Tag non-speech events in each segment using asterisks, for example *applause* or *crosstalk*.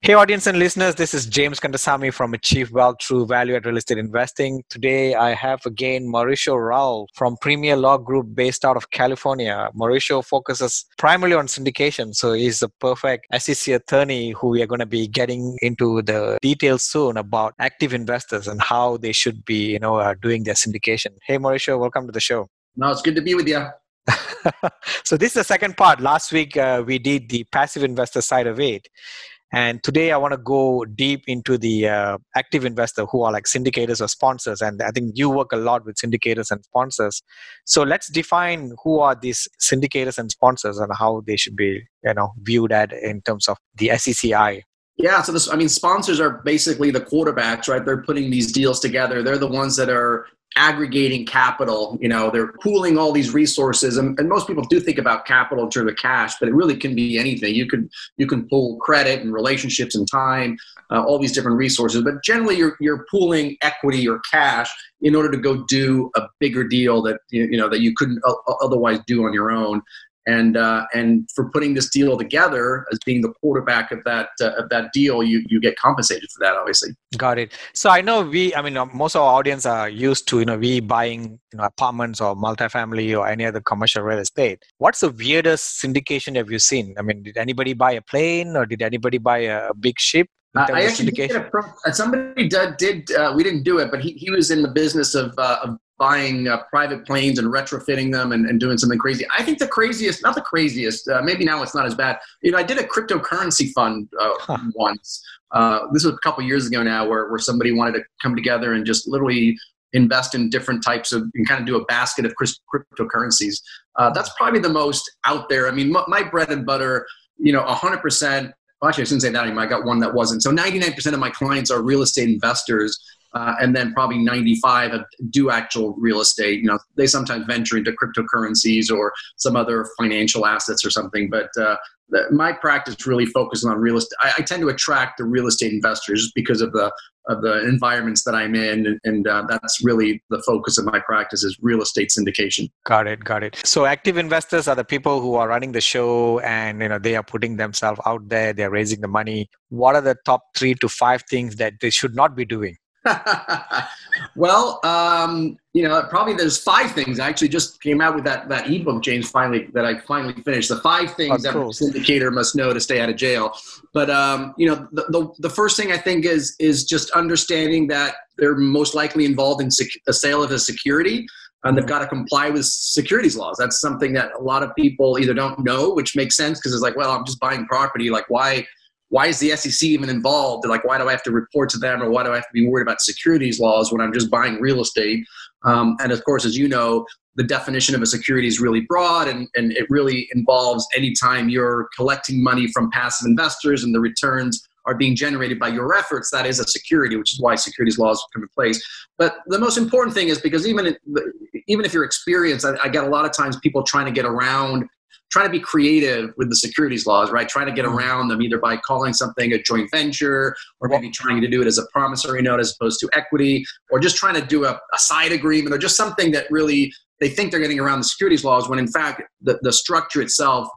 Hey, audience and listeners, this is James Kandasamy from Achieve Wealth Through Value Add Real Estate Investing. Today, I have again Mauricio Rauld from Premier Law Group based out of California. Mauricio focuses primarily on syndication, so he's the perfect SEC attorney who we are going to be getting into the details soon about active investors and how they should be, you know, uh, doing their syndication. Hey, Mauricio, welcome to the show. No, it's good to be with you. *laughs* so this is the second part. Last week, uh, we did the passive investor side of it and today I want to go deep into the uh, active investor who are like syndicators or sponsors. And I think you work a lot with syndicators and sponsors. So let's define who are these syndicators and sponsors and how they should be, you know, viewed at in terms of the SECI. Yeah, so this, I mean, sponsors are basically the quarterbacks, right? They're putting these deals together. They're the ones that are aggregating capital you know they're pooling all these resources and, and, most people do think about capital in terms of cash but it really can be anything. You can you can pull credit and relationships and time uh, all these different resources but generally you're, you're pooling equity or cash in order to go do a bigger deal that you know that you couldn't otherwise do on your own and uh, and for putting this deal together as being the quarterback of that uh, of that deal, you you get compensated for that, obviously. Got it. So I know we, I mean, uh, most of our audience are used to you know we buying you know apartments or multifamily or any other commercial real estate. What's the weirdest syndication have you seen? I mean, did anybody buy a plane or did anybody buy a, big ship? Uh, I actually did a, uh, somebody did, did uh, we didn't do it, but he, he was in the business of, uh, of buying uh, private planes and retrofitting them and, and, doing something crazy. I think the craziest, not the craziest, uh, maybe now it's not as bad. You know, I did a cryptocurrency fund uh, huh. once. Uh, this was a couple years ago now, where where somebody wanted to come together and just literally invest in different types of and kind of do a basket of cryptocurrencies. Uh, that's probably the most out there. I mean, my, my bread and butter, you know, 100%. Well, actually, I shouldn't say that anymore. I got one that wasn't. So 99% of my clients are real estate investors uh, and then probably 95 do actual real estate. You know, they sometimes venture into cryptocurrencies or some other financial assets or something. But uh, the, my practice really focuses on real estate. I, I, tend to attract the real estate investors because of the of the environments that I'm in, and, and uh, that's really the focus of my practice is real estate syndication. Got it, got it. So active investors are the people who are running the show, and you know they are putting themselves out there. They're raising the money. What are the top three to five things that they should not be doing? *laughs* well, um, you know, probably there's five things. I actually just came out with that that ebook, James, finally that I finally finished. The five things that cool. a syndicator must know to stay out of jail. But um, you know, the, the, the first thing I think is is just understanding that they're most likely involved in sec- a sale of a security. And they've got to comply with securities laws. That's something that a lot of people either don't know, which makes sense because it's like, well, I'm just buying property. Like, why why is the SEC even involved? Like, why do I have to report to them or why do I have to be worried about securities laws when I'm just buying real estate? Um, and of course, as you know, the definition of a security is really broad and, and it really involves anytime you're collecting money from passive investors and the returns are being generated by your efforts, that is a security, which is why securities laws come in place. But the most important thing is because even, even if you're experienced, I, I get a lot of times people trying to get around trying to be creative with the securities laws, right? Trying to get mm-hmm. around them either by calling something a joint venture or maybe trying to do it as a promissory note as opposed to equity or just trying to do a, a side agreement or just something that really they think they're getting around the securities laws when in fact the, the structure itself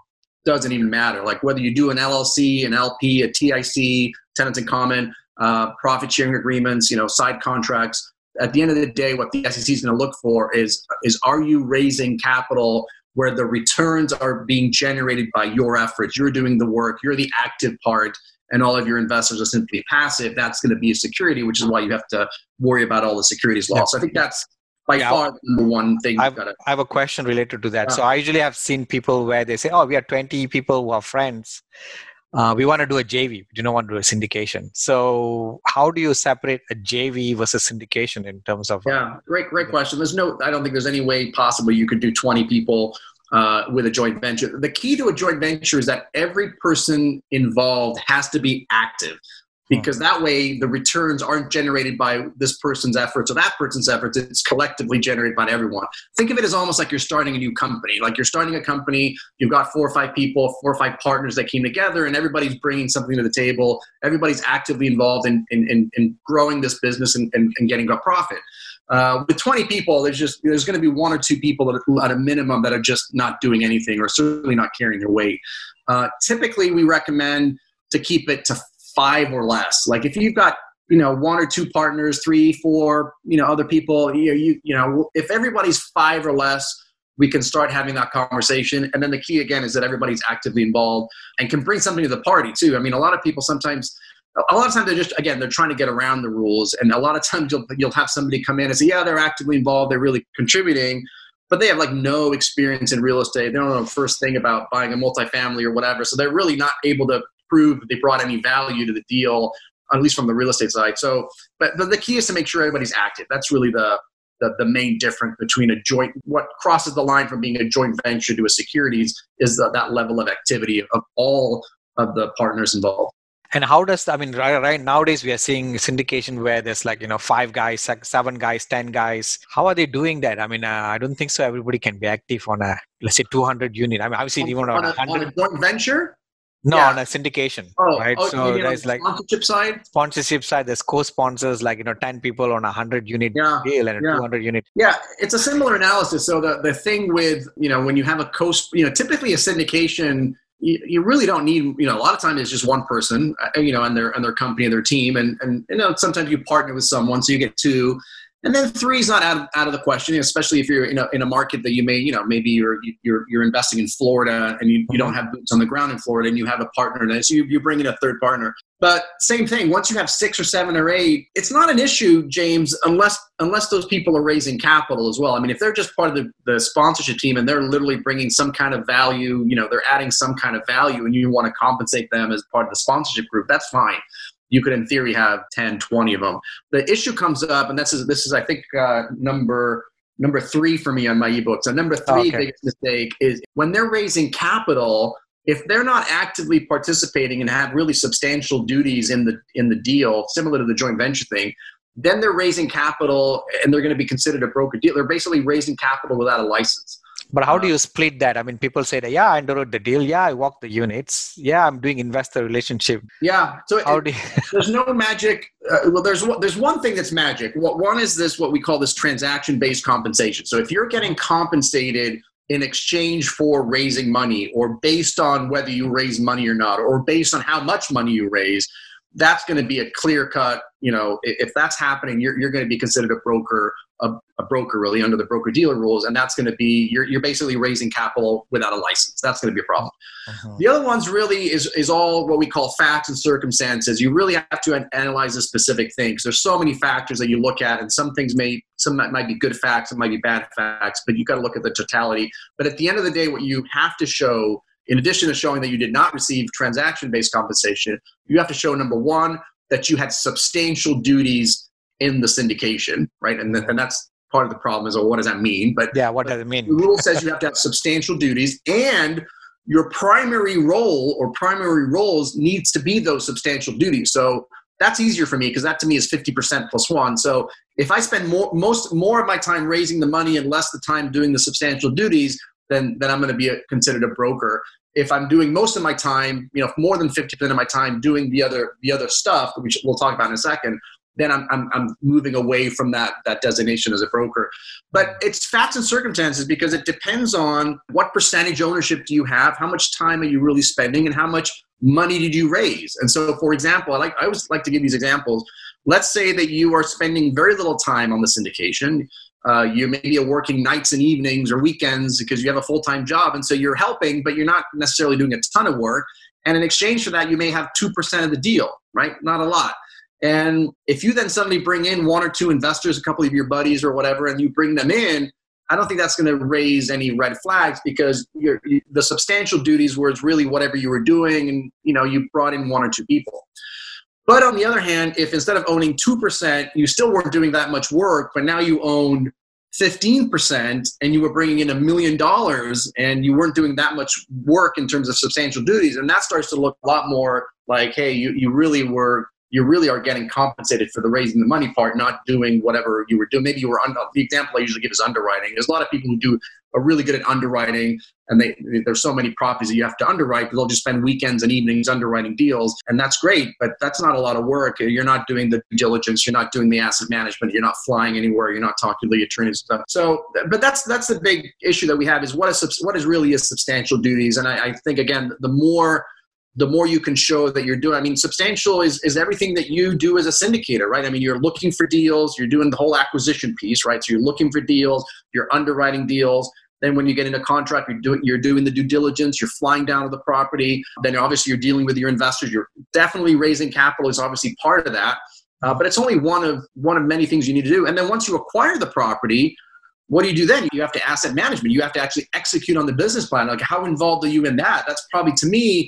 doesn't even matter. Like whether you do an LLC, an LP, a TIC, tenants in common, uh, profit sharing agreements, you know, side contracts. At the end of the day, what the SEC is going to look for is is are you raising capital where the returns are being generated by your efforts. You're doing the work, you're the active part, and all of your investors are simply passive, that's going to be a security, which is why you have to worry about all the securities laws. Yeah. So I think that's by yeah. far number one thing I've, gotta, I have a question related to that. Yeah. So I usually have seen people where they say, "Oh, we are 20 people who are friends. Uh, we want to do a JV. We do not want to do a syndication." So how do you separate a JV versus syndication in terms of? Yeah, great, great question. There's no, I don't think there's any way possible you could do 20 people uh, with a joint venture. The key to a joint venture is that every person involved has to be active because that way the returns aren't generated by this person's efforts or that person's efforts. It's collectively generated by everyone. Think of it as almost like you're starting a new company. Like you're starting a company you've got four or five people four or five partners that came together and everybody's bringing something to the table. Everybody's actively involved in, in, in, in growing this business and, and, and getting a profit. Uh, with 20 people, there's just there's going to be one or two people that at a minimum that are just not doing anything or certainly not carrying their weight. Uh, typically, we recommend to keep it to five or less. Like if you've got you know one or two partners, three, four, you know other people, you you you know if everybody's five or less, we can start having that conversation. And then the key again is that everybody's actively involved and can bring something to the party too. I mean, a lot of people sometimes a lot of times they're just again they're trying to get around the rules and a lot of times you'll you'll have somebody come in and say yeah they're actively involved they're really contributing but they have like no experience in real estate they don't know the first thing about buying a multifamily or whatever so they're really not able to prove that they brought any value to the deal, at least from the real estate side. So, but the, the key is to make sure everybody's active. That's really the, the, the main difference between a joint, what crosses the line from being a joint venture to a securities is the, that level of activity of all of the partners involved. And how does I mean right, right nowadays we are seeing syndication where there's like you know five guys, seven guys, ten guys. How are they doing that? I mean, uh, I don't think so. Everybody can be active on a let's say 200 unit. I mean, obviously even on, on, a, on a joint venture. No, yeah. on a syndication. Oh, right. Oh, so there's like sponsorship side. Sponsorship side. There's co-sponsors, like you know, ten people on a hundred unit yeah. deal and a yeah. two hundred unit. Yeah, it's a similar analysis. So the the thing with you know when you have a co, you know, typically a syndication. You, you really don't need you know a lot of times it's just one person uh, you know and their and their company and their team and and you know sometimes you partner with someone so you get two and then three is not out of, out of the question, especially if you're in a, in a market that you may, you know, maybe you're, you're, you're investing in Florida and you, you don't have boots on the ground in Florida and you have a partner and so you, you bring in a third partner. But same thing, once you have six or seven or eight, it's not an issue, James, unless, unless those people are raising capital as well. I mean, if they're just part of the, the sponsorship team and they're literally bringing some kind of value, you know, they're adding some kind of value and you want to compensate them as part of the sponsorship group, that's fine you could in theory have 10 20 of them the issue comes up and this is this is i think uh, number number three for me on my ebook so number three okay. biggest mistake is when they're raising capital if they're not actively participating and have really substantial duties in the in the deal similar to the joint venture thing then they're raising capital and they're going to be considered a broker deal they're basically raising capital without a license but how do you split that? I mean, people say that, yeah, I underwrote the deal. Yeah, I walked the units. Yeah, I'm doing investor relationship. Yeah. So how it, do you... *laughs* there's no magic. Uh, well, there's there's one thing that's magic. What one is this what we call this transaction based compensation. So if you're getting compensated in exchange for raising money, or based on whether you raise money or not, or based on how much money you raise, that's going to be a clear cut. You know, if that's happening, you're you're going to be considered a broker a, a broker really under the broker dealer rules, and that's going to be you're, you're basically raising capital without a license. That's going to be a problem. Uh-huh. The other ones really is is all what we call facts and circumstances. You really have to analyze a specific thing because there's so many factors that you look at, and some things may some might be good facts, some might be bad facts, but you got to look at the totality. But at the end of the day, what you have to show in addition to showing that you did not receive transaction based compensation, you have to show number one, that you had substantial duties in the syndication, right? And, and that's part of the problem is, well, what does that mean? But yeah, what does it mean? The rule says you have to have substantial duties and your primary role or primary roles needs to be those substantial duties. So that's easier for me because that to me is 50% plus one. So if I spend more, most, more of my time raising the money and less the time doing the substantial duties, then, then I'm going to be a, considered a broker. If I'm doing most of my time, you know, more than 50% of my time doing the other, the other stuff, which we'll talk about in a second, then I'm, I'm, I'm moving away from that, that designation as a broker. But it's facts and circumstances because it depends on what percentage ownership do you have, how much time are you really spending, and how much money did you raise. And so, for example, I like I always like to give these examples. Let's say that you are spending very little time on the syndication. Uh, you maybe are working nights and evenings or weekends because you have a full time job, and so you're helping, but you're not necessarily doing a ton of work And in exchange for that, you may have 2% of the deal, right? Not a lot. And if you then suddenly bring in one or two investors, a couple of your buddies or whatever, and you bring them in, I don't think that's going to raise any red flags because you, the substantial duties was really whatever you were doing, and you know you brought in one or two people. But on the other hand, if instead of owning two percent, you still weren't doing that much work, but now you owned 15% and you were bringing in a million dollars and you weren't doing that much work in terms of substantial duties and that starts to look a lot more like hey you, you really were you really are getting compensated for the raising the money part, not doing whatever you were doing. Maybe you were the example I usually give is underwriting. There's a lot of people who do are really good at underwriting, and they there's so many properties that you have to underwrite they'll just spend weekends and evenings underwriting deals, and that's great. But that's not a lot of work. You're not doing the diligence. You're not doing the asset management. You're not flying anywhere. You're not talking to the attorneys stuff. So, but that's that's the big issue that we have is what is what is really is substantial duties, and I, I think again the more the more you can show that you're doing. I mean, substantial is, is everything that you do as a syndicator, right? I mean, you're looking for deals, you're doing the whole acquisition piece, right? So you're looking for deals, you're underwriting deals. Then when you get into contract, you're doing you're doing the due diligence, you're flying down to the property. Then obviously you're dealing with your investors. You're definitely raising capital is obviously part of that, uh, but it's only one of one of many things you need to do. And then once you acquire the property, what do you do then? You have to asset management. You have to actually execute on the business plan. Like how involved are you in that? That's probably to me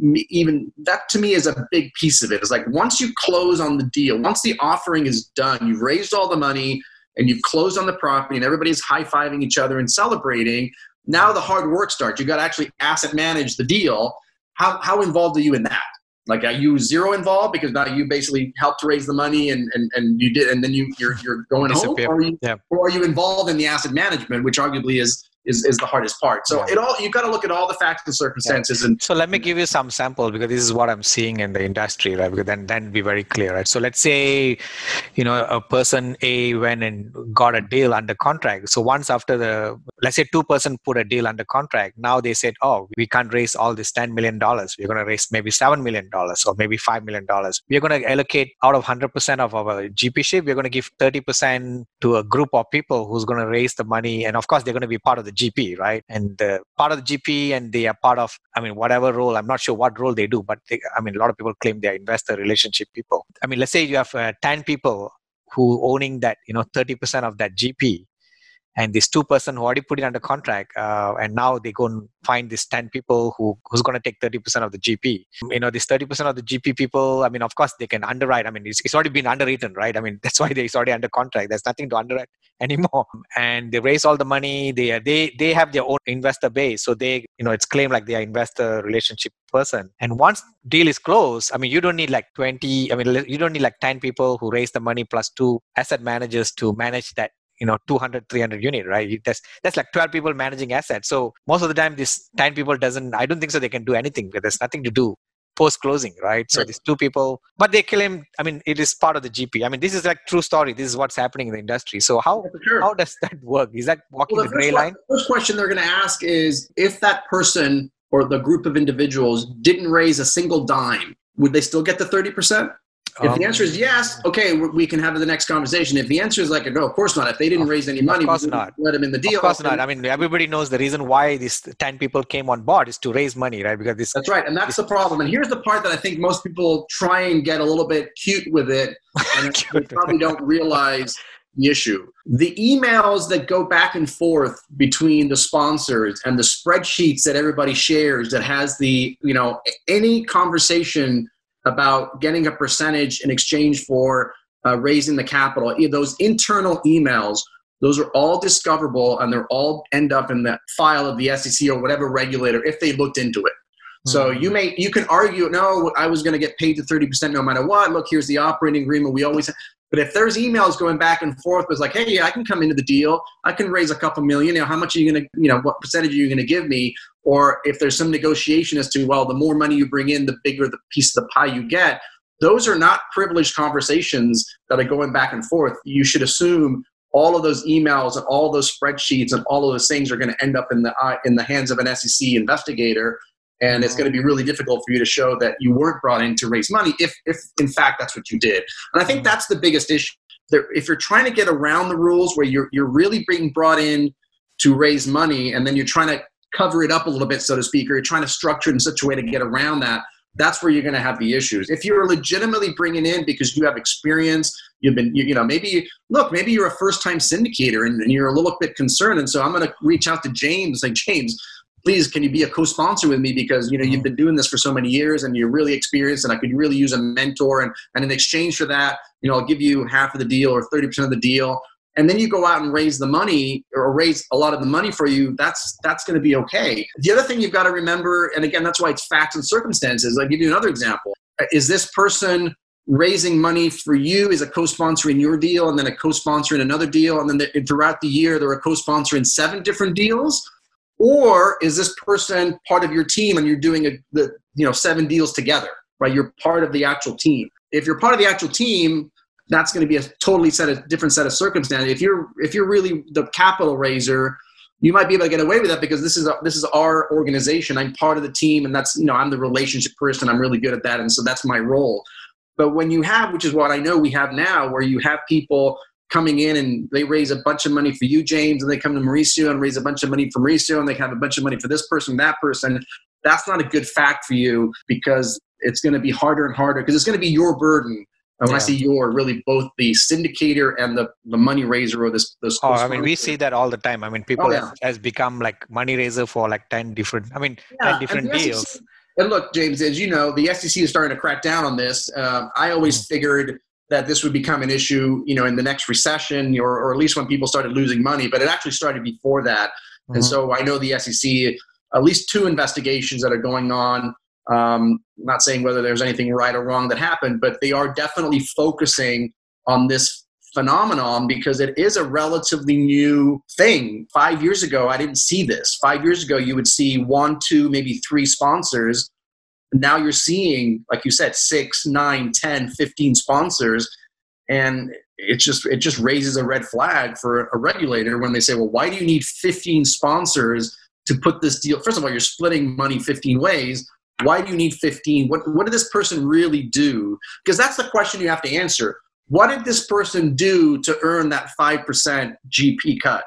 even that to me is a big piece of it. It's like once you close on the deal, once the offering is done, you've raised all the money and you've closed on the property and everybody's high fiving each other and celebrating. Now the hard work starts. You got to actually asset manage the deal. How, how involved are you in that? Like are you zero involved because now you basically helped to raise the money and, and, and you did and then you you're, you're going home or are, you, yeah. or are you involved in the asset management which arguably is is, is the hardest part. So it all you've got to look at all the facts and circumstances. Yeah. And so let me give you some sample because this is what I'm seeing in the industry, right? Because then then be very clear, right? So let's say, you know, a person A went and got a deal under contract. So once after the let's say two person put a deal under contract, now they said, oh, we can't raise all this ten million dollars. We're going to raise maybe seven million dollars or maybe five million dollars. We're going to allocate out of hundred percent of our GP ship. We're going to give thirty percent to a group of people who's going to raise the money, and of course they're going to be part of the GP, right? And uh, part of the GP, and they are part of, I mean, whatever role. I'm not sure what role they do, but they, I mean, a lot of people claim they are investor relationship people. I mean, let's say you have uh, 10 people who owning that, you know, 30% of that GP and this two person who already put it under contract uh, and now they go and find these 10 people who who's going to take 30% of the gp you know this 30% of the gp people i mean of course they can underwrite. I mean it's, it's already been underwritten right? I mean *laughs* that's why they're already under contract. There's nothing to underwrite *laughs* anymore. And they raise all the money. They they they have their own investor base. So they you know it's claimed like they are investor relationship person. And once deal is closed i mean you don't need like 20 i mean you don't need like 10 people who raise the money plus two asset managers to manage that you know 200 300 unit right? That's that's like 12 people managing assets. So most of the time this 10 people doesn't i don't think so they can do anything because there's nothing to do post closing right? So right. these two people but they claim i mean it is part of the gp i mean this is like true story. This is what's happening in the industry. So how sure. how does that work? Is that walking well, the, the gray line? the first question they're going to ask is if that person or the group of individuals didn't raise a single dime would they still get the 30% if um, the answer is yes, okay, we can have the next conversation. If the answer is like, no, of course not. If they didn't raise any money, of course not. let them in the deal. Of course not. I mean, everybody knows the reason why these 10 people came on board is to raise money, right? Because this. That's right. And that's the problem. And here's the part that I think most people try and get a little bit cute with it. *laughs* And they probably don't realize the issue. The emails that go back and forth between the sponsors and the spreadsheets that everybody shares that has the, you know, any conversation about getting a percentage in exchange for uh, raising the capital. Those internal emails, those are all discoverable and they're all end up in the file of the SEC or whatever regulator if they looked into it. So mm-hmm. you may you can argue no, I was going to get paid to thirty percent no matter what. Look, here's the operating agreement. We always Have. but if there's emails going back and forth, was like, hey, I can come into the deal. I can raise a couple million. You know, how much are you going to, you know, what percentage are you going to give me? Or if there's some negotiation as to, well, the more money you bring in, the bigger the piece of the pie you get. Those are not privileged conversations that are going back and forth. You should assume all of those emails and all those spreadsheets and all of those things are going to end up in the uh, in the hands of an SEC investigator and it's going to be really difficult for you to show that you weren't brought in to raise money if, if in fact that's what you did and i think that's the biggest issue if you're trying to get around the rules where you're, you're really being brought in to raise money and then you're trying to cover it up a little bit, so to speak, or you're trying to structure it in such a way to get around that, that's where you're going to have the issues. If you're legitimately bringing in because you have experience, you've been, you, you know, maybe look, maybe you're a first time syndicator and, and, you're a little bit concerned. And so I'm going to reach out to James, like, James, please, can you be a co sponsor with me? Because, you know, you've mm-hmm. been doing this for so many years and you're really experienced and I could really use a mentor. And, and in exchange for that, you know, I'll give you half of the deal or 30% of the deal and then you go out and raise the money or raise a lot of the money for you that's that's going to be okay. The other thing you've got to remember and again that's why it's facts and circumstances i'll give you another example. Is this person raising money for you is a co-sponsor in your deal and then a co-sponsor in another deal and then throughout the year they're a co-sponsor in seven different deals? Or is this person part of your team and you're doing a, the you know seven deals together right? You're part of the actual team. If you're part of the actual team that's going to be a totally set of different set of circumstances. If you're if you're really the capital raiser, you might be able to get away with that because this is this is our organization. I'm part of the team, and that's you know I'm the relationship person. I'm really good at that, and so that's my role. But when you have, which is what I know we have now, where you have people coming in and they raise a bunch of money for you, James, and they come to Mauricio and raise a bunch of money for Mauricio, and they have a bunch of money for this person, that person. That's not a good fact for you because it's going to be harder and harder because it's going to be your burden and when yeah. I see you're really both the syndicator and the, the money raiser or this this. Oh, I mean, we see that all the time. I mean, people oh, yeah. has, become like money raiser for like ten different. I mean, yeah. ten different and deals. SEC, and look, James, as you know, the SEC is starting to crack down on this. Uh, I always mm-hmm. figured that this would become an issue, you know, in the next recession, or, or at least when people started losing money. But it actually started before that. Mm-hmm. And so I know the SEC, at least two investigations that are going on um, not saying whether there's anything right or wrong that happened, but they are definitely focusing on this phenomenon because it is a relatively new thing. Five years ago, I didn't see this. Five years ago, you would see one, two, maybe three sponsors. Now you're seeing, like you said, six, nine, 10, 15 sponsors. And it just it just raises a red flag for a regulator when they say, well, why do you need 15 sponsors to put this deal? First of all, you're splitting money 15 ways why do you need 15? What, what did this person really do? Because that's the question you have to answer. What did this person do to earn that 5% GP cut?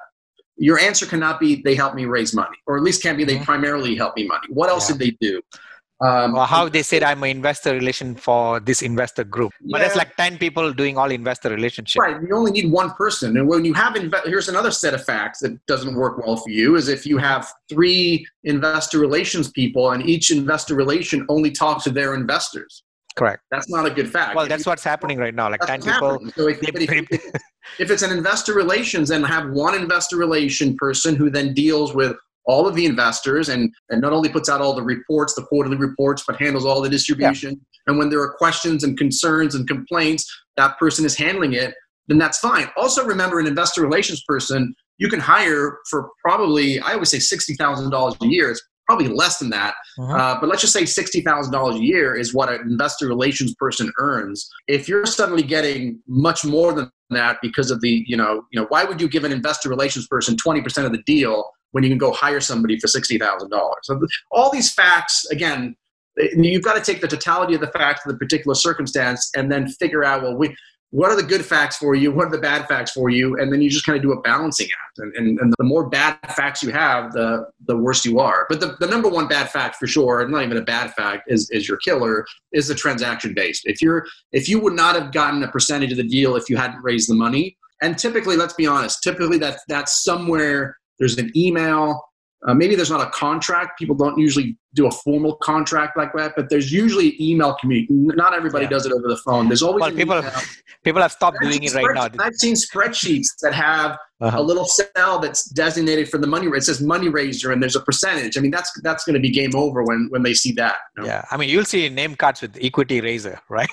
Your answer cannot be they helped me raise money, or at least can't be they mm-hmm. primarily helped me money. What else yeah. did they do? Um, or how they said I'm an investor relation for this investor group, but yeah. it's like ten people doing all investor relationship. Right, you only need one person, and when you have inve- here's another set of facts that doesn't work well for you is if you have three investor relations people, and each investor relation only talks to their investors. Correct. That's not a good fact. Well, if that's you, what's happening right now. Like ten people. So if, if, if it's an investor relations, then have one investor relation person who then deals with all of the investors and, and not only puts out all the reports, the quarterly reports, but handles all the distribution. Yeah. And when there are questions and concerns and complaints, that person is handling it, then that's fine. Also, remember an investor relations person you can hire for probably, I always say $60,000 a year. It's probably less than that. Uh-huh. Uh, but let's just say $60,000 a year is what an investor relations person earns. If you're suddenly getting much more than that because of the, you know, you know, why would you give an investor relations person 20% of the deal when you can go hire somebody for $60,000. So all these facts, again, eh, you've got to take the totality of the facts of the particular circumstance and then figure out, well, we, what are the good facts for you? What are the bad facts for you? And then you just kind of do a balancing act. And, and, and the more bad facts you have, the, the worse you are. But the, the number one bad fact for sure, not even a bad fact, is, is your killer, is the transaction based. If you're if you would not have gotten a percentage of the deal if you hadn't raised the money, and typically, let's be honest, typically that that's somewhere there's an email. Uh, maybe there's not a contract. People don't usually do a formal contract like that, but there's usually email community. Not everybody yeah. does it over the phone. There's always well, people. Have, *laughs* people have stopped doing it right now. I've seen spreadsheets that have uh-huh. a little cell that's designated for the money. It says money raiser, and there's a percentage. I mean, that's that's going to be game over when when they see that. You know? Yeah, I mean, you'll see name cards with equity raiser, *laughs* right?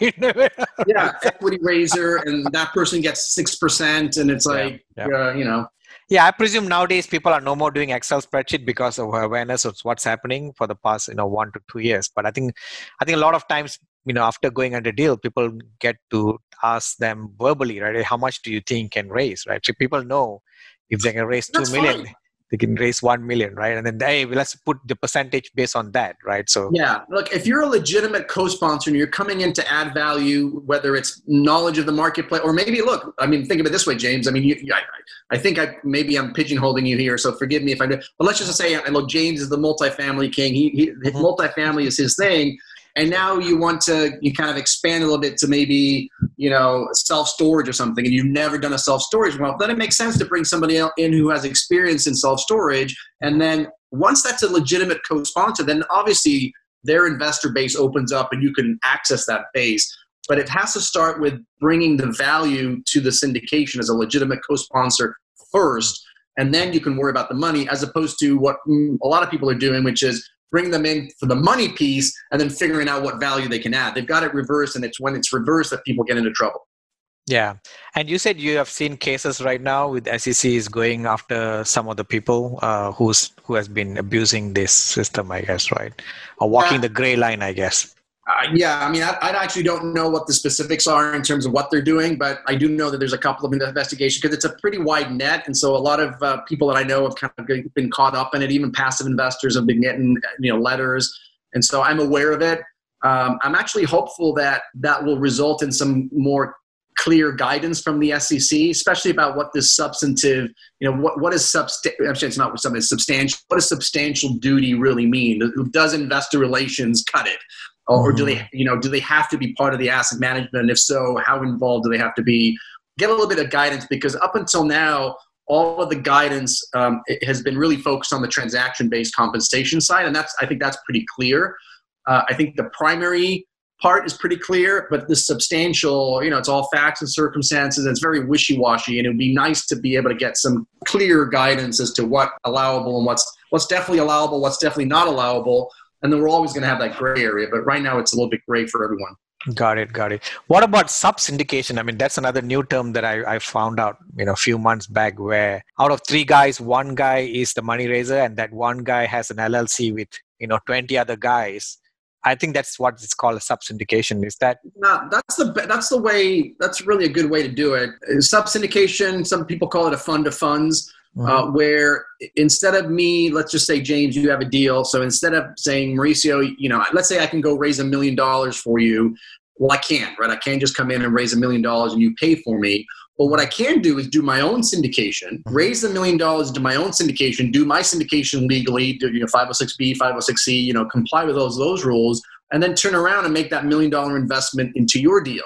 yeah, equity raiser, and that person gets six percent, and it's like yeah, yeah. Uh, you know yeah, I presume nowadays people are no more doing Excel spreadsheet because of awareness of what's happening for the past, you know, one to two years. But I think, I think a lot of times, you know, after going under deal, people get to ask them verbally, right? How much do you think can raise, right? So people know if they can raise two That's million. Fine. They can raise 1 million right? And then hey let's put the percentage based on that right? So yeah look if you're a legitimate co-sponsor and you're coming in to add value whether it's knowledge of the marketplace or maybe look i mean think of it this way james. I mean you, I, I think i maybe i'm pigeonholing you here so forgive me if i do. But let's just say look james is the multifamily king. He, he mm-hmm. multifamily is his thing and now you want to you kind of expand a little bit to maybe you know self storage or something and you've never done a self storage well then it makes sense to bring somebody in who has experience in self storage and then once that's a legitimate co-sponsor then obviously their investor base opens up and you can access that base. But it has to start with bringing the value to the syndication as a legitimate co-sponsor first and then you can worry about the money as opposed to what mm, a lot of people are doing which is bring them in for the money piece and then figuring out what value they can add. They've got it reversed, and it's when it's reversed that people get into trouble. Yeah. And you said you have seen cases right now with SEC is going after some of the people uh, who's who has been abusing this system, I guess, right? Or walking yeah. the gray line, I guess. Uh, yeah, I mean, I, I, actually don't know what the specifics are in terms of what they're doing, but I do know that there's a couple of investigations because it's a pretty wide net, and so a lot of uh, people that I know have kind of been caught up in it. Even passive investors have been getting you know letters, and so I'm aware of it. Um, I'm actually hopeful that that will result in some more clear guidance from the SEC, especially about what this substantive, you know, what what is substantial? Actually, it's not something substantial. What does substantial duty really mean? Does investor relations cut it? Or, do they mm-hmm. you know do they have to be part of the asset management? And if so how involved do they have to be? Get a little bit of guidance because up until now all of the guidance um, has been really focused on the transaction based compensation side and that's i think that's pretty clear. Uh, i think the primary part is pretty clear but the substantial you know it's all facts and circumstances and it's very wishy-washy and it would be nice to be able to get some clear guidance as to what allowable and what's what's definitely allowable what's definitely not allowable and then we're always going to have that gray area but right now it's a little bit gray for everyone got it got it what about sub syndication i mean that's another new term that I, I found out you know a few months back where out of three guys one guy is the money raiser and that one guy has an llc with you know 20 other guys I think that's what it's called a sub syndication. Is that? No, that's the that's the way. That's really a good way to do it. Sub syndication. Some people call it a fund of funds uh, where instead of me, let's just say, James, you have a deal. So instead of saying, Mauricio, you know, let's say I can go raise a million dollars for you. Well, I can't, right? I can't just come in and raise a million dollars and you pay for me. Well, what I can do is do my own syndication, mm-hmm. raise the million dollars into my own syndication, do my syndication legally, do, you know, 506B, 506C, you know, comply with those those rules, and then turn around and make that million dollar investment into your deal.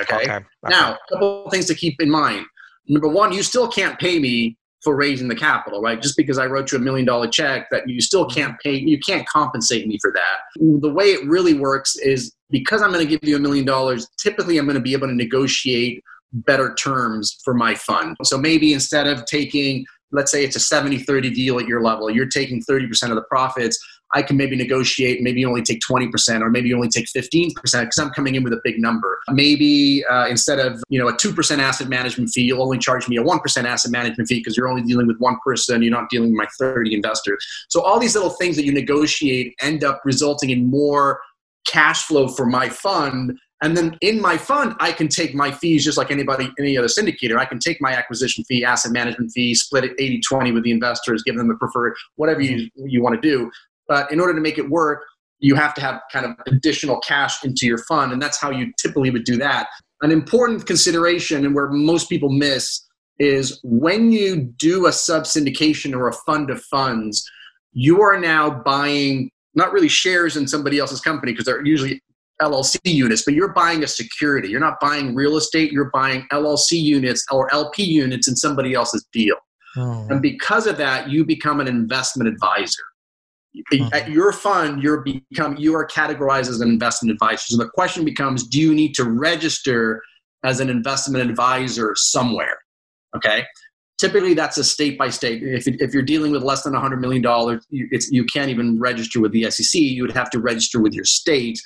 Okay. okay. okay. Now, a couple of things to keep in mind. Number one, you still can't pay me for raising the capital, right? Just because I wrote you a million dollar check that you still mm-hmm. can't pay, you can't compensate me for that. The way it really works is because I'm going to give you a million dollars, typically I'm going to be able to negotiate better terms for my fund. So maybe instead of taking, let's say it's a 70 30 deal at your level, you're taking 30% of the profits. I can maybe negotiate, maybe only take 20% or maybe only take 15% because I'm coming in with a big number. Maybe uh, instead of, you know, a 2% asset management fee, you'll only charge me a 1% asset management fee because you're only dealing with one person, you're not dealing with my 30 investors. So all these little things that you negotiate end up resulting in more cash flow for my fund and then in my fund, I can take my fees just like anybody, any other syndicator. I can take my acquisition fee, asset management fee, split it 80 20 with the investors, give them the preferred, whatever you, you want to do. But in order to make it work, you have to have kind of additional cash into your fund. And that's how you typically would do that. An important consideration and where most people miss is when you do a sub syndication or a fund of funds, you are now buying not really shares in somebody else's company because they're usually LLC units, but you're buying a security. You're not buying real estate, you're buying LLC units or LP units in somebody else's deal. Oh. And because of that, you become an investment advisor. At hmm. your fund, you're become you are categorized as an investment advisor. So the question becomes: Do you need to register as an investment advisor somewhere? Okay. Typically, that's a state by state. If, if you're dealing with less than $100 million, you, you can't even register with the SEC. You would have to register with your state.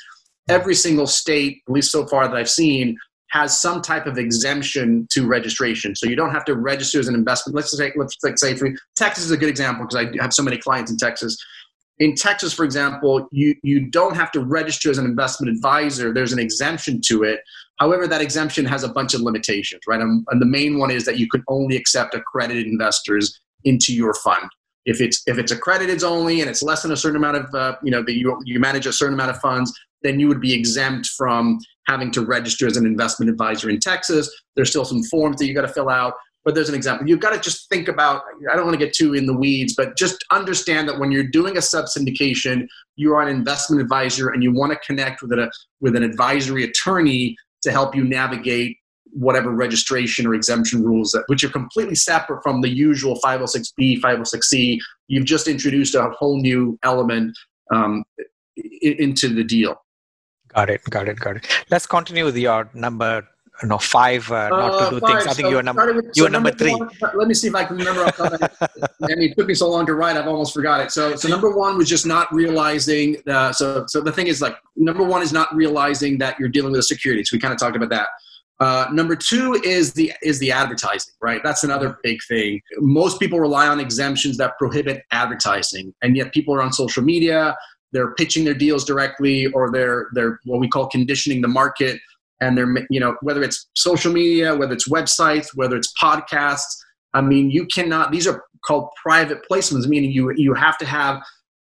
Every single state, at least so far that I've seen, has some type of exemption to registration. So you don't have to register as an investment. Let's say, let's say for Texas is a good example because I have so many clients in Texas in Texas, for example, you, you don't have to register as an investment advisor. There's an exemption to it. However, that exemption has a bunch of limitations, right? And, and the main one is that you can only accept accredited investors into your fund. If it's if it's accredited only and it's less than a certain amount of uh, you know that you you manage a certain amount of funds, then you would be exempt from having to register as an investment advisor in Texas. There's still some forms that you got to fill out, but there's an example. You've got to just think about. I don't want to get too in the weeds, but just understand that when you're doing a sub syndication, you are an investment advisor and you want to connect with a with an advisory attorney to help you navigate whatever registration or exemption rules that which are completely separate from the usual 506b 506c you've just introduced a whole new element um, into the deal got it got it got it let's continue with your number no five uh, not to uh, do five. things i think so you're number with, you're so number, number, three one, let me see if i can remember i mean *laughs* it took me so long to write i've almost forgot it so so number one was just not realizing uh, so so the thing is like number one is not realizing that you're dealing with a security so we kind of talked about that uh, number two is the is the advertising, right? That's another big thing. Most people rely on exemptions that prohibit advertising, and yet people are on social media. They're pitching their deals directly, or they're they're what we call conditioning the market, and they're you know whether it's social media, whether it's websites, whether it's podcasts. I mean, you cannot. These are called private placements, meaning you you have to have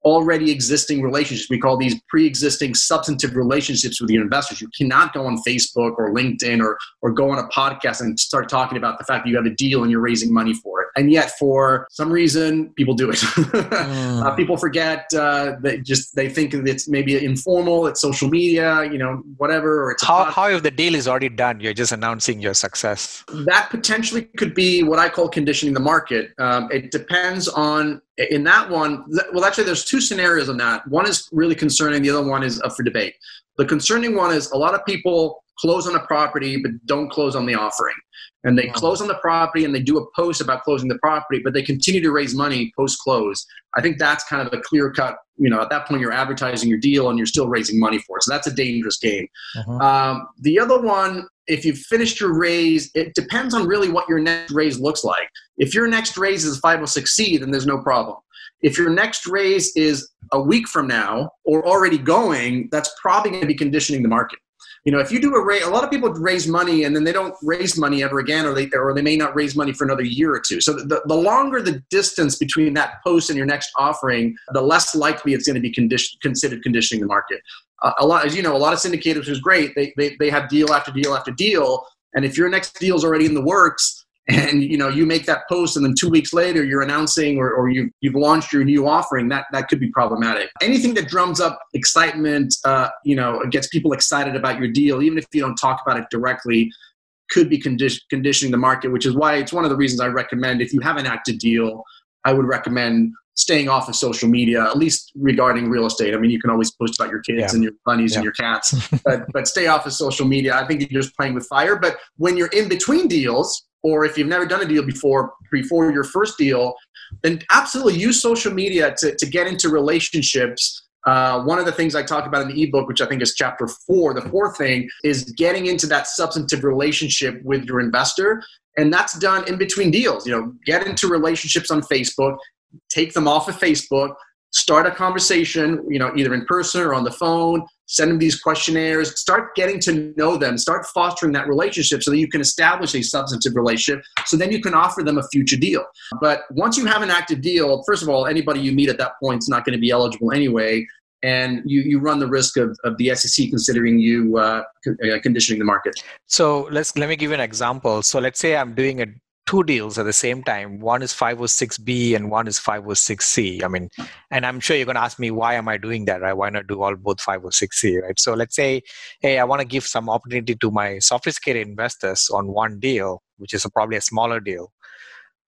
already existing relationships. We call these pre-existing substantive relationships with your investors. You cannot go on Facebook or LinkedIn or or go on a podcast and start talking about the fact that you have a deal and you're raising money for it. And yet, for some reason, people do it. mm. *laughs* uh, people forget. Uh, they just they think that it's maybe informal. It's social media, you know, whatever. Or it's how how if the deal is already done? You're just announcing your success. That potentially could be what I call conditioning the market. Um, it depends on in that one, well, actually, there's two scenarios on that. One is really concerning, the other one is up for debate. The concerning one is a lot of people close on a property but don't close on the offering. And they close on the property and they do a post about closing the property, but they continue to raise money post close. I think that's kind of a clear cut, you know, at that point you're advertising your deal and you're still raising money for it. So that's a dangerous game. Uh-huh. Um, the other one, if you've finished your raise, it depends on really what your next raise looks like. If your next raise is 506C, then there's no problem. If your next raise is a week from now or already going, that's probably going to be conditioning the market. You know, if you do a raise, a lot of people raise money and then they don't raise money ever again, or they or they may not raise money for another year or two. So the, the longer the distance between that post and your next offering, the less likely it's going to be condition, considered conditioning the market. Uh, a lot, as you know, a lot of syndicators is great. They, they they have deal after deal after deal, and if your next deal is already in the works, and you know you make that post and then two weeks later you're announcing or, or you, you've launched your new offering that that could be problematic anything that drums up excitement uh, you know gets people excited about your deal even if you don't talk about it directly could be condi- conditioning the market which is why it's one of the reasons i recommend if you have an active deal i would recommend staying off of social media at least regarding real estate i mean you can always post about your kids yeah. and your bunnies yeah. and your cats *laughs* but but stay off of social media i think you're just playing with fire but when you're in between deals or if you've never done a deal before before your first deal then absolutely use social media to, to get into relationships. Uh, one of the things i talk about in the ebook which i think is chapter four the fourth thing is getting into that substantive relationship with your investor. And that's done in between deals you know get into relationships on facebook take them off of facebook start a conversation you know either in person or on the phone send them these questionnaires start getting to know them start fostering that relationship so that you can establish a substantive relationship so then you can offer them a future deal but once you have an active deal first of all anybody you meet at that point is not going to be eligible anyway and you, you run the risk of, of the SEC considering you uh, uh, conditioning the market. So let's let me give you an example. So let's say I'm doing a two deals at the same time. One is 506B and one is 506C. I mean, and I'm sure you're going to ask me, why am I doing that, right? Why not do all both 506C, right? So let's say, hey, I want to give some opportunity to my sophisticated investors on one deal, which is a, probably a smaller deal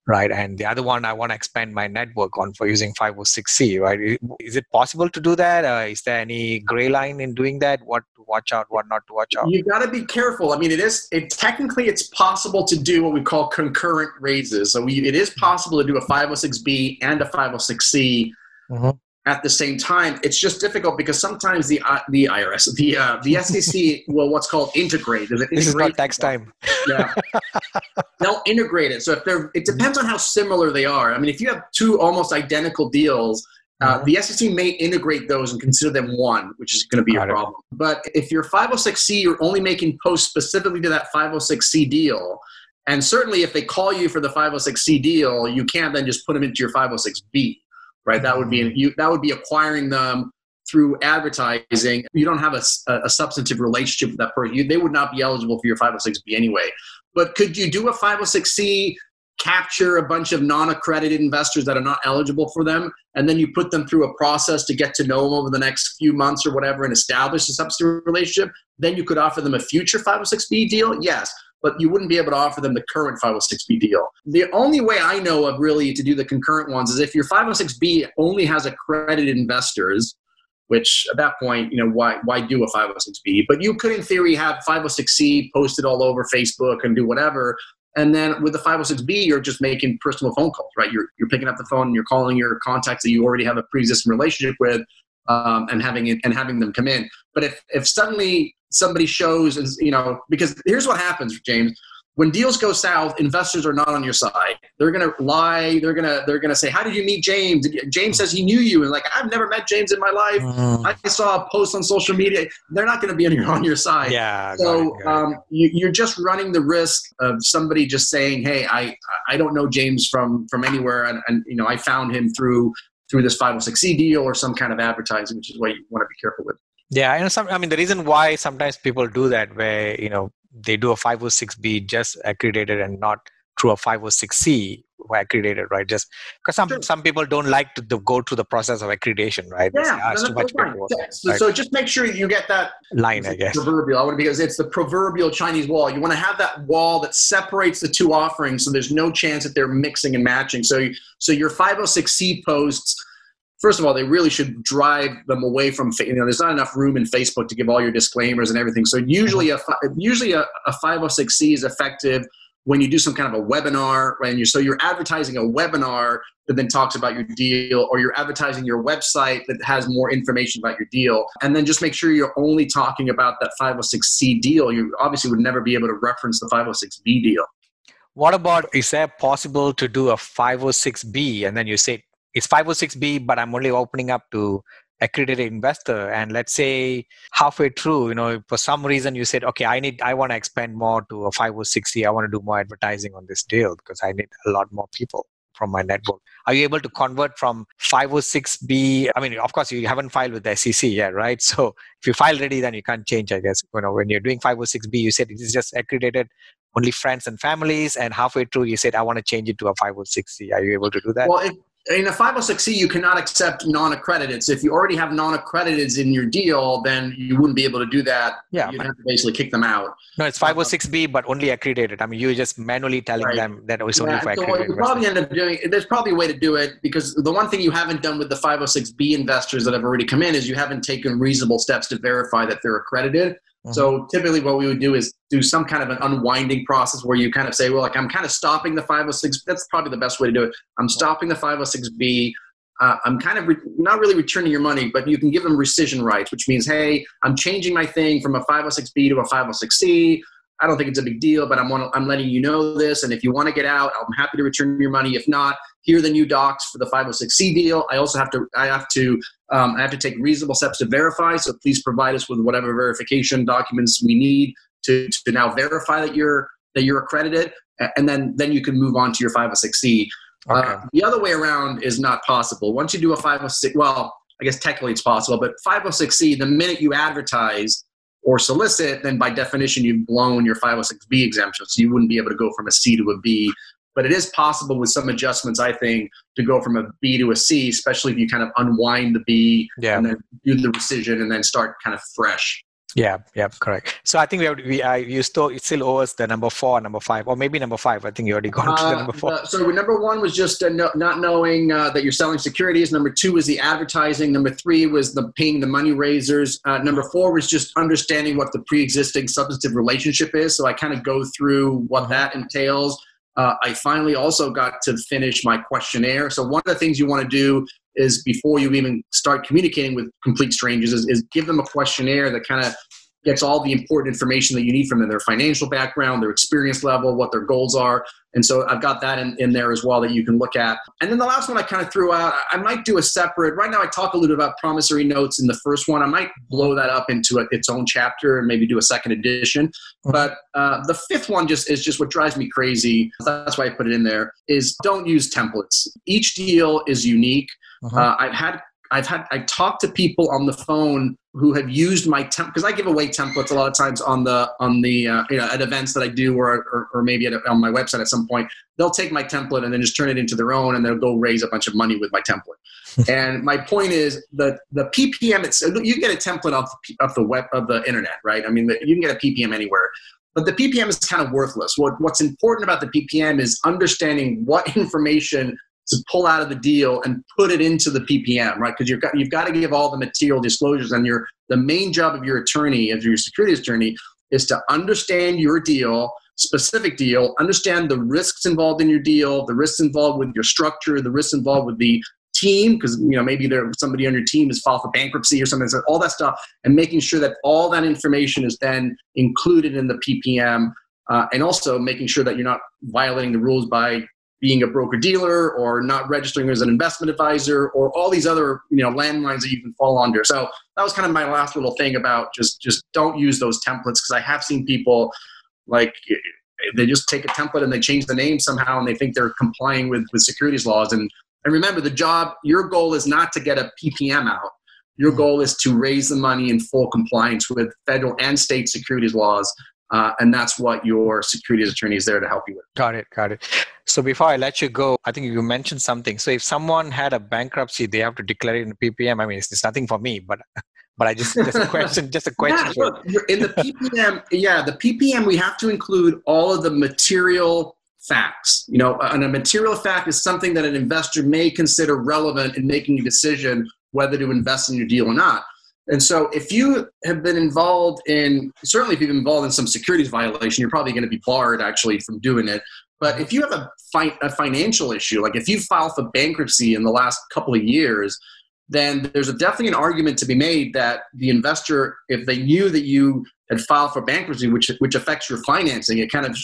right? And the other one, I want to expand my network on for using 506C, right? Is it possible to do that? Uh, is there any gray line in doing that? What to watch out, what not to watch out? You got to be careful. I mean, it is it technically it's possible to do what we call concurrent raises. So we, it is possible to do a 506B and a 506C. Mm-hmm at the same time. It's just difficult because sometimes the uh, the IRS, the uh, the *laughs* SEC will what's called integrate. This is not tax time. Yeah, they'll integrate it. So if they're, it depends on how similar they are. I mean, if you have two almost identical deals. Uh, mm-hmm. the SEC may integrate those and consider them one, which is going to be Got a problem. It. But if you're 506C, you're only making posts specifically to that 506C deal, And certainly, if they call you for the 506c deal, you can't then just put them into your 506b, right? That would be you, that would be acquiring them through advertising. You don't have a, a substantive relationship with that person. You, they would not be eligible for your 506b anyway. But could you do a 506c capture a bunch of non-accredited investors that are not eligible for them and then you put them through a process to get to know them over the next few months or whatever and establish a substantive relationship then you could offer them a future 506b deal yes but you wouldn't be able to offer them the current 506b deal the only way i know of really to do the concurrent ones is if your 506b only has accredited investors which at that point, you know, why, why do a 506B? But you could, in theory, have 506C posted all over Facebook and do whatever. And then with the 506B, you're just making personal phone calls, right? You're, you're picking up the phone and you're calling your contacts that you already have a pre-existing relationship with um, and having it, and having them come in. But if, if suddenly somebody shows, you know, because here's what happens, James when deals go south, investors are not on your side. They're gonna lie. They're gonna they're gonna say, "How did you meet James?" James says he knew you, and like I've never met James in my life. Mm. I saw a post on social media. They're not gonna be on your on your side. Yeah. So um, you, you're just running the risk of somebody just saying, "Hey, I I don't know James from from anywhere, and, and you know I found him through through this 506c deal or some kind of advertising, which is what you want to be careful with." Yeah, I know. Some, I mean, the reason why sometimes people do that, where you know they do a 506b just accredited and not through a 506c accredited, right? Just because some sure. some people don't like to, go through the process of accreditation, right? Yeah, no, too much paperwork, so, right? so, just make sure you get that line, I guess. Proverbial, I want because it's the proverbial Chinese wall. You want to have that wall that separates the two offerings, so there's no chance that they're mixing and matching. So, so your 506c posts first of all, they really should drive them away from, you know, there's not enough room in Facebook to give all your disclaimers and everything. So usually mm-hmm. a, usually a, a 506C is effective when you do some kind of a webinar, right? And you so you're advertising a webinar that then talks about your deal, or you're advertising your website that has more information about your deal. And then just make sure you're only talking about that 506C deal. You obviously would never be able to reference the 506B deal. What about is that possible to do a 506B and then you say it's 506b but i'm only opening up to accredited investor. And let's say halfway through you know for some reason you said okay i need i want to expand more to a 506c i want to do more advertising on this deal because i need a lot more people from my network. Are you able to convert from 506b i mean of course you haven't filed with the sec yet right? *laughs* So if you file ready then you can't change i guess. You know when you're doing 506b you said it is just accredited only friends and families. And halfway through you said i want to change it to a 506c are you able to do that? Well if, in a 506c you cannot accept non-accredited so if you already have non-accrediteds in your deal then you wouldn't be able to do that. Yeah. You'd have to basically kick them out. No it's 506b but only accredited. I mean you're just manually telling right. them that it's only for accredited so probably end up doing there's probably a way to do it because the one thing you haven't done with the 506b investors that have already come in is you haven't taken reasonable steps to verify that they're accredited Mm-hmm. So typically, what we would do is do some kind of an unwinding process where you kind of say, well, like I'm kind of stopping the 506. That's probably the best way to do it. I'm stopping the 506B. Uh, I'm kind of re- not really returning your money, but you can give them rescission rights, which means, hey, I'm changing my thing from a 506B to a 506C. I don't think it's a big deal, but I'm, I'm letting you know this. And if you want to get out, I'm happy to return your money. If not, here are the new docs for the 506C deal. I also have to I have to um, I have to take reasonable steps to verify. So please provide us with whatever verification documents we need to, to now verify that you're that you're accredited, and then then you can move on to your 506C. Uh, okay. Uh, the other way around is not possible. Once you do a 506, well, I guess technically it's possible, but 506C, the minute you advertise or solicit, then by definition you've blown your 506B exemption. So you wouldn't be able to go from a C to a B but it is possible with some adjustments, I think, to go from a B to a C, especially if you kind of unwind the B yeah. and then do the rescission and then start kind of fresh. Yeah, yeah, correct. So I think we have we uh, you still still owe us the number four, number five, or maybe number five. I think you already gone to the uh, number four. Uh, so number one was just uh, no, not knowing uh, that you're selling securities. Number two was the advertising. Number three was the paying the money raisers. Uh, number four was just understanding what the pre-existing substantive relationship is. So I kind of go through what that entails. Uh, I finally also got to finish my questionnaire. So one of the things you want to do is before you even start communicating with complete strangers is, is give them a questionnaire that kind of gets all the important information that you need from them their financial background, their experience level, what their goals are. And so I've got that in, in there as well that you can look at. And then the last one I kind of threw out, I might do a separate, right now I talk a little bit about promissory notes in the first one. I might blow that up into a, its own chapter and maybe do a second edition. Mm-hmm. But uh, the fifth one just is just what drives me crazy. That's why I put it in there is don't use templates. Each deal is unique. Uh-huh. Uh, I've had I've had I talked to people on the phone who have used my temp because I give away templates a lot of times on the on the uh, you know at events that I do or or, or maybe a, on my website at some point they'll take my template and then just turn it into their own and they'll go raise a bunch of money with my template. *laughs* and my point is that the PPM it's you can get a template off the, off the web of the internet right I mean you can get a PPM anywhere. But the PPM is kind of worthless. What, what's important about the PPM is understanding what *laughs* information to pull out of the deal and put it into the PPM, right? Because you've got you've got to give all the material disclosures, and your the main job of your attorney, of your securities attorney, is to understand your deal, specific deal, understand the risks involved in your deal, the risks involved with your structure, the risks involved with the team, because you know maybe there somebody on your team is filed for bankruptcy or something, so all that stuff, and making sure that all that information is then included in the PPM. Uh, and also making sure that you're not violating the rules by being a broker dealer or not registering as an investment advisor or all these other you know landmines that you can fall under. So that was kind of my last little thing about just just don't use those templates because i have seen people like they just take a template and they change the name somehow and they think they're complying with with securities laws. And and remember the job your goal is not to get a ppm out. Your mm-hmm. goal is to raise the money in full compliance with federal and state securities laws uh, and that's what your securities attorney is there to help you with. Got it, got it. So before I let you go, I think you mentioned something. So if someone had a bankruptcy, they have to declare it in PPM. I mean, it's, it's nothing for me, but *laughs* but I just just a question, just a question. Yeah, look, in the *laughs* PPM, yeah, the PPM we have to include all of the material facts. You know, and a material fact is something that an investor may consider relevant in making a decision whether to invest in your deal or not. And so, if you have been involved in, certainly if you've been involved in some securities violation, you're probably going to be barred actually from doing it. But if you have a, fi- a financial issue, like if you file for bankruptcy in the last couple of years, then there's a, definitely an argument to be made that the investor, if they knew that you had filed for bankruptcy, which which affects your financing, it kind of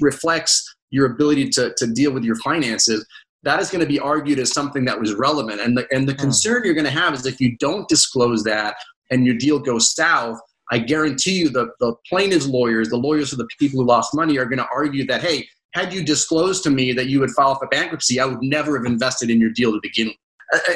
reflects your ability to, to deal with your finances that is going to be argued as something that was relevant. And the, and the hmm. concern you're going to have is if you don't disclose that and your deal goes south, I guarantee you the, the plaintiff's lawyers, the lawyers of the people who lost money, are going to argue that, hey, had you disclosed to me that you would file for bankruptcy, I would never have invested in your deal to begin with.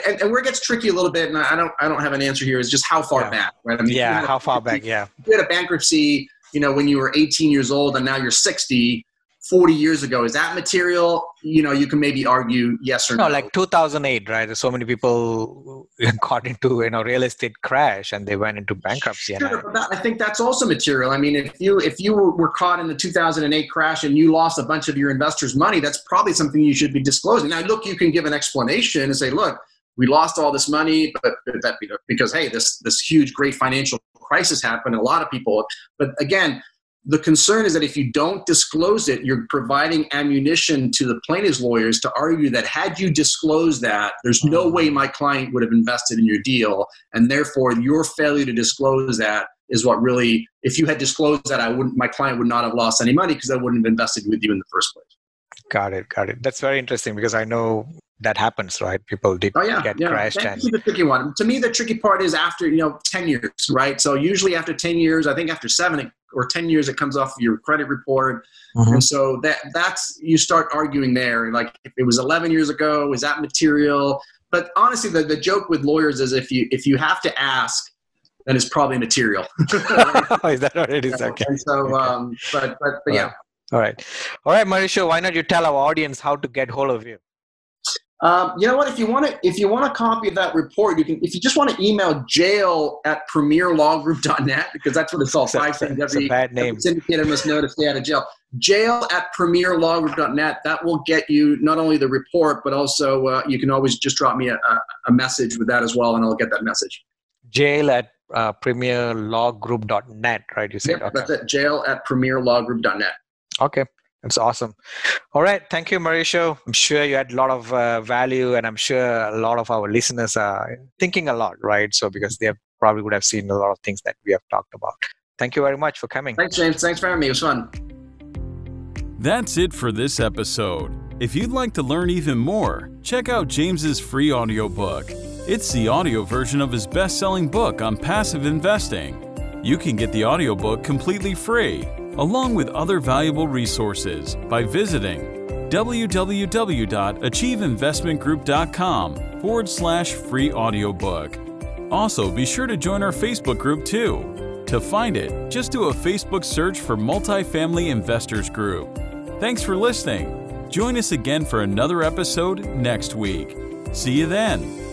And, and, where it gets tricky a little bit, and I don't, I don't have an answer here, is just how far yeah. back, right? I mean, yeah, how far back, yeah. You had a bankruptcy, you know, when you were 18 years old, and now you're 60 40 years ago. Is that material? You know you can maybe argue yes or no, no. like 2008 right? So many people *laughs* got into you know real estate crash and they went into bankruptcy sure, that, I think that's also material. I mean if you if you were caught in the 2008 crash and you lost a bunch of your investors money that's probably something you should be disclosing. Now look you can give an explanation and say look we lost all this money but that because hey this this huge great financial crisis happened a lot of people but again the concern is that if you don't disclose it, you're providing ammunition to the plaintiff's lawyers to argue that had you disclosed that, there's no hmm. way my client would have invested in your deal. And therefore, your failure to disclose that is what really, if you had disclosed that, I wouldn't, my client would not have lost any money because I wouldn't have invested with you in the first place. Got it. Got it. That's very interesting because I know that happens, right? People did oh, yeah, get yeah. crashed. That's and... the tricky one. To me, the tricky part is after you know ten years, right? So usually after ten years, I think after seven or ten years, it comes off your credit report, mm-hmm. and so that that's you start arguing there. Like if it was eleven years ago, is that material? But honestly, the, the joke with lawyers is if you if you have to ask, then it's probably material. *laughs* *laughs* is that what it is? Okay. And so, okay. um, but but, but yeah. All right. All right, Mauricio, why not you tell our audience how to get hold of you? Um, you know what? If you want to, if you want a copy of that report, you can. If you just want to email jail at premierlawgroup.net because that's what it's all. Five things every, bad name. every syndicator must know to stay out of jail. Jail at premierlawgroup.net. That will get you not only the report, but also uh, you can always just drop me a, a, message with that as well, and I'll get that message. Jail at uh, premierlawgroup.net, right? You said yep, okay. that's it. Jail at premierlawgroup.net. Okay. That's awesome. All right. Thank you, Mauricio. I'm sure you had a lot of uh, value, and I'm sure a lot of our listeners are thinking a lot, right? So, because they have, probably would have seen a lot of things that we have talked about. Thank you very much for coming. Thanks, James. Thanks for having me. It was fun. That's it for this episode. If you'd like to learn even more, check out James's free audiobook. It's the audio version of his best-selling book on passive investing. You can get the audiobook completely free, along with other valuable resources, by visiting www.achieveinvestmentgroup.com forward slash free audiobook. Also, be sure to join our Facebook group too. To find it, just do a Facebook search for Multifamily Investors Group. Thanks for listening. Join us again for another episode next week. See you then.